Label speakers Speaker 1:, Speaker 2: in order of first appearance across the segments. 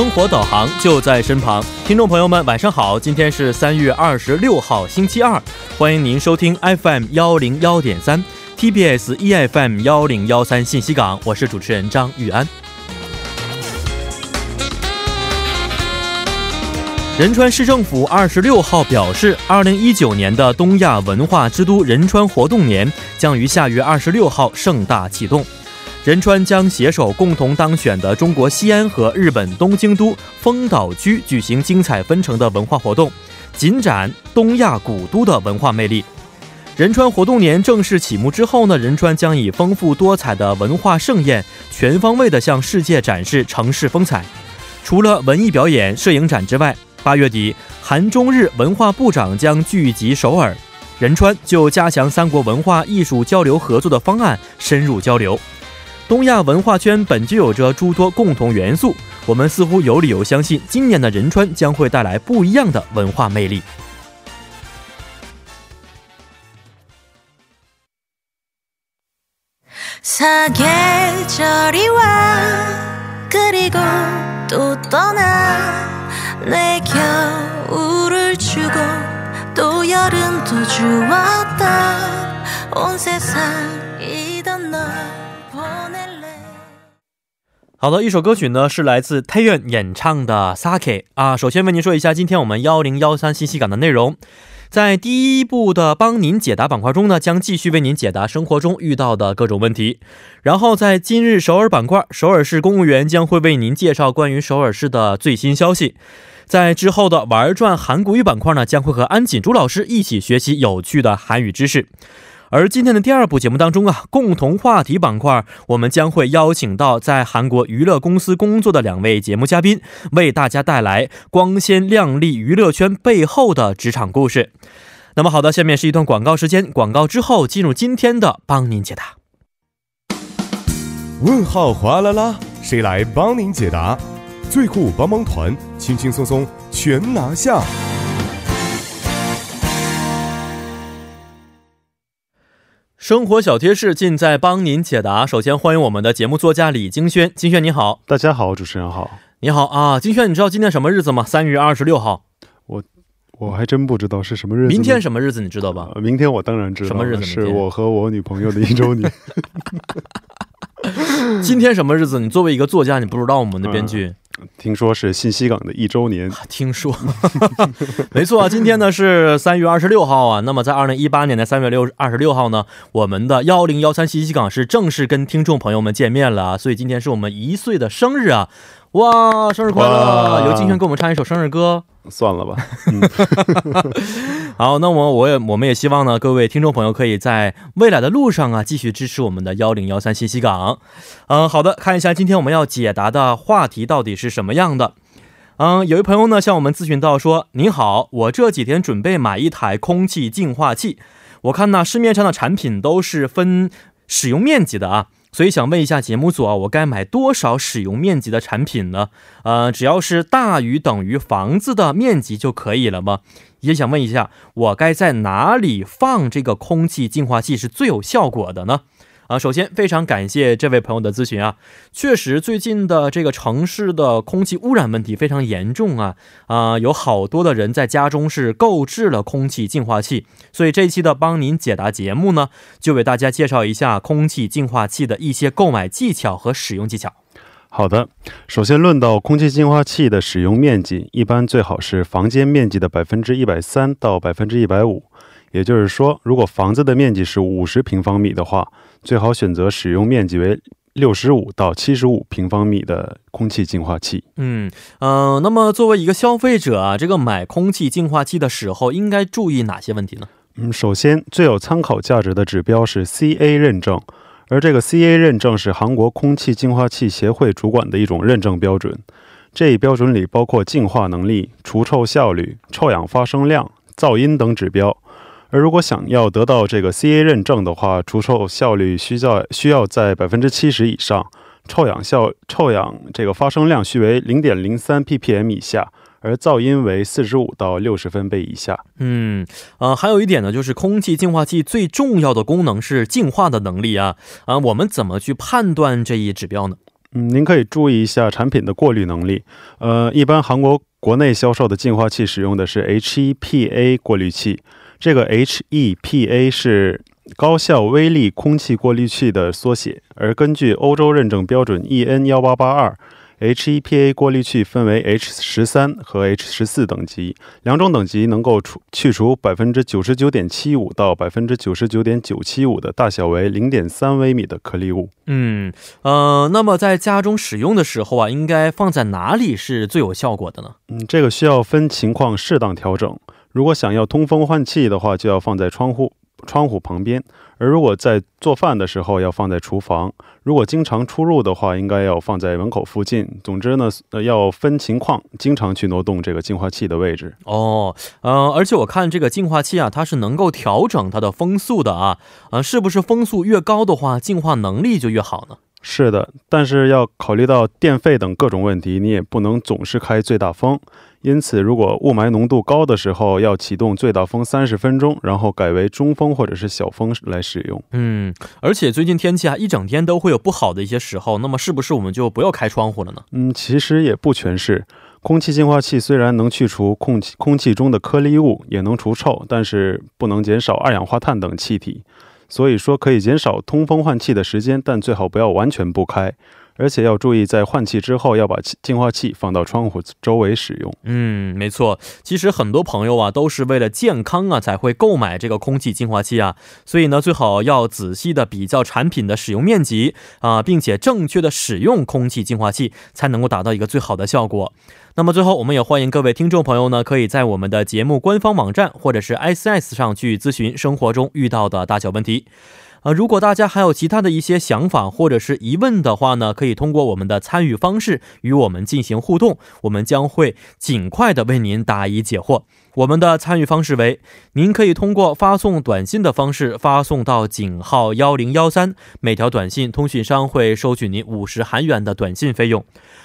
Speaker 1: 生活导航就在身旁，听众朋友们，晚上好！今天是三月二十六号，星期二，欢迎您收听 FM 幺零幺点三 TBS EFM 幺零幺三信息港，我是主持人张玉安。仁川市政府二十六号表示，二零一九年的东亚文化之都仁川活动年将于下月二十六号盛大启动。仁川将携手共同当选的中国西安和日本东京都丰岛区举行精彩纷呈的文化活动，尽展东亚古都的文化魅力。仁川活动年正式启幕之后呢，仁川将以丰富多彩的文化盛宴，全方位的向世界展示城市风采。除了文艺表演、摄影展之外，八月底韩中日文化部长将聚集首尔，仁川就加强三国文化艺术交流合作的方案深入交流。东亚文化圈本就有着诸多共同元素，我们似乎有理由相信，今年的仁川将会带来不一样的文化魅力。好的，一首歌曲呢是来自 t a y o n 演唱的《Sake》啊。首先为您说一下，今天我们幺零幺三信息港的内容，在第一部的帮您解答板块中呢，将继续为您解答生活中遇到的各种问题。然后在今日首尔板块，首尔市公务员将会为您介绍关于首尔市的最新消息。在之后的玩转韩国语板块呢，将会和安锦珠老师一起学习有趣的韩语知识。而今天的第二部节目当中啊，共同话题板块，我们将会邀请到在韩国娱乐公司工作的两位节目嘉宾，为大家带来光鲜亮丽娱乐圈背后的职场故事。那么好的，下面是一段广告时间，广告之后进入今天的帮您解答。
Speaker 2: 问号哗啦啦，谁来帮您解答？最酷帮帮团，轻轻松松全拿下。
Speaker 1: 生活小贴士尽在帮您解答。首先欢迎我们的节目作家李金轩，金轩你好，
Speaker 3: 大家好，主持人好，
Speaker 1: 你好啊，金轩，你知道今天什么日子吗？三月二十六号，
Speaker 3: 我我还真不知道是什么日子。
Speaker 1: 明天什么日子你知道吧？
Speaker 3: 明天我当然知道，
Speaker 1: 什么日子？
Speaker 3: 是我和我女朋友的一周年。
Speaker 1: 今天什么日子？你作为一个作家，你不知道我们的编剧。
Speaker 3: 听说是信息港的一周年，
Speaker 1: 听说，没错啊，今天呢是三月二十六号啊。那么在二零一八年的三月六二十六号呢，我们的幺零幺三信息港是正式跟听众朋友们见面了，所以今天是我们一岁的生日啊。哇，生日快乐！有金轩给我们唱一首生日歌，
Speaker 3: 算了吧。
Speaker 1: 嗯 好，那么我也我们也希望呢，各位听众朋友可以在未来的路上啊，继续支持我们的幺零幺三信息港。嗯，好的，看一下今天我们要解答的话题到底是什么样的。嗯，有一朋友呢向我们咨询到说：“您好，我这几天准备买一台空气净化器，我看呢市面上的产品都是分使用面积的啊。”所以想问一下节目组啊，我该买多少使用面积的产品呢？呃，只要是大于等于房子的面积就可以了吗？也想问一下，我该在哪里放这个空气净化器是最有效果的呢？啊，首先非常感谢这位朋友的咨询啊，确实最近的这个城市的空气污染问题非常严重啊啊，有好多的人在家中是购置了空气净化器，所以这一期的帮您解答节目呢，就为大家介绍一下空气净化器的一些购买技巧和使用技巧。
Speaker 3: 好的，首先论到空气净化器的使用面积，一般最好是房间面积的百分之一百三到百分之一百五。也就是说，如果房子的面积是五十平方米的话，最好选择使用面积为六十五到七十五平方米的空气净化器。
Speaker 1: 嗯嗯，那么作为一个消费者啊，这个买空气净化器的时候应该注意哪些问题呢？
Speaker 3: 嗯，首先最有参考价值的指标是 CA 认证，而这个 CA 认证是韩国空气净化器协会主管的一种认证标准。这一标准里包括净化能力、除臭效率、臭氧发生量、噪音等指标。而如果想要得到这个 CA 认证的话，除臭效率需要需要在百分之七十以上，臭氧效臭氧这个发生量需为零点零三 ppm 以下，而噪音为四十五到六十分贝以下。
Speaker 1: 嗯，呃，还有一点呢，就是空气净化器最重要的功能是净化的能力啊啊，我们怎么去判断这一指标呢？
Speaker 3: 嗯，您可以注意一下产品的过滤能力。呃，一般韩国国内销售的净化器使用的是 HEPA 过滤器，这个 HEPA 是高效微粒空气过滤器的缩写，而根据欧洲认证标准 EN 幺八八二。HEPA 过滤器分为 H 十三和 H 十四等级，两种等级能够除去除百分之九十九点七五到百分之九十九点九七五的大小为零点三微米的颗粒物。
Speaker 1: 嗯，呃，那么在家中使用的时候啊，应该放在哪里是最有效果的呢？
Speaker 3: 嗯，这个需要分情况适当调整。如果想要通风换气的话，就要放在窗户。窗户旁边，而如果在做饭的时候要放在厨房，如果经常出入的话，应该要放在门口附近。总之呢，呃，要分情况，经常去挪动这个净化器的位置。
Speaker 1: 哦，呃，而且我看这个净化器啊，它是能够调整它的风速的啊，呃，是不是风速越高的话，净化能力就越好呢？
Speaker 3: 是的，但是要考虑到电费等各种问题，你也不能总是开最大风。因此，如果雾霾浓度高的时候，要启动最大风三十分钟，然后改为中风或者是小风来使用。
Speaker 1: 嗯，而且最近天气啊，一整天都会有不好的一些时候，那么是不是我们就不要开窗户了呢？
Speaker 3: 嗯，其实也不全是。空气净化器虽然能去除空气空气中的颗粒物，也能除臭，但是不能减少二氧化碳等气体。所以说可以减少通风换气的时间，但最好不要完全不开。而且要注意，在换气之后要把净化器放到窗户周围使用。
Speaker 1: 嗯，没错。其实很多朋友啊，都是为了健康啊才会购买这个空气净化器啊。所以呢，最好要仔细的比较产品的使用面积啊，并且正确的使用空气净化器，才能够达到一个最好的效果。那么最后，我们也欢迎各位听众朋友呢，可以在我们的节目官方网站或者是 S S 上去咨询生活中遇到的大小问题。啊，如果大家还有其他的一些想法或者是疑问的话呢，可以通过我们的参与方式与我们进行互动，我们将会尽快的为您答疑解惑。我们的参与方式为：您可以通过发送短信的方式发送到井号幺零幺三，每条短信通讯商会收取您五十韩元的短信费用，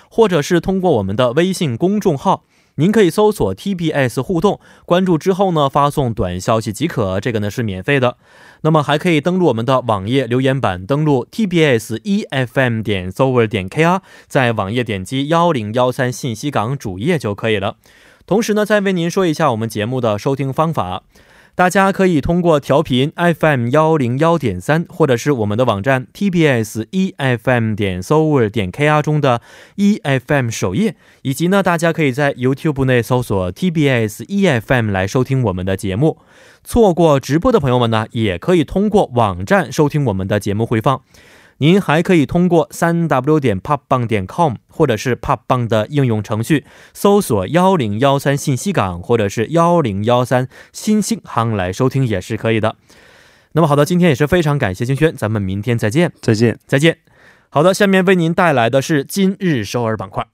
Speaker 1: 或者是通过我们的微信公众号。您可以搜索 TBS 互动，关注之后呢，发送短消息即可，这个呢是免费的。那么还可以登录我们的网页留言板，登录 TBS EFM 点 s o v e r 点 KR，在网页点击幺零幺三信息港主页就可以了。同时呢，再为您说一下我们节目的收听方法。大家可以通过调频 FM 幺零幺点三，或者是我们的网站 TBS EFM 点 s o v e r 点 KR 中的 EFM 首页，以及呢，大家可以在 YouTube 内搜索 TBS EFM 来收听我们的节目。错过直播的朋友们呢，也可以通过网站收听我们的节目回放。您还可以通过三 w 点 popbang 点 com 或者是 popbang 的应用程序搜索幺零幺三信息港或者是幺零幺三新星行来收听也是可以的。那么好的，今天也是非常感谢金轩，咱们明天再见，
Speaker 3: 再见，
Speaker 1: 再见。好的，下面为您带来的是今日首尔板块。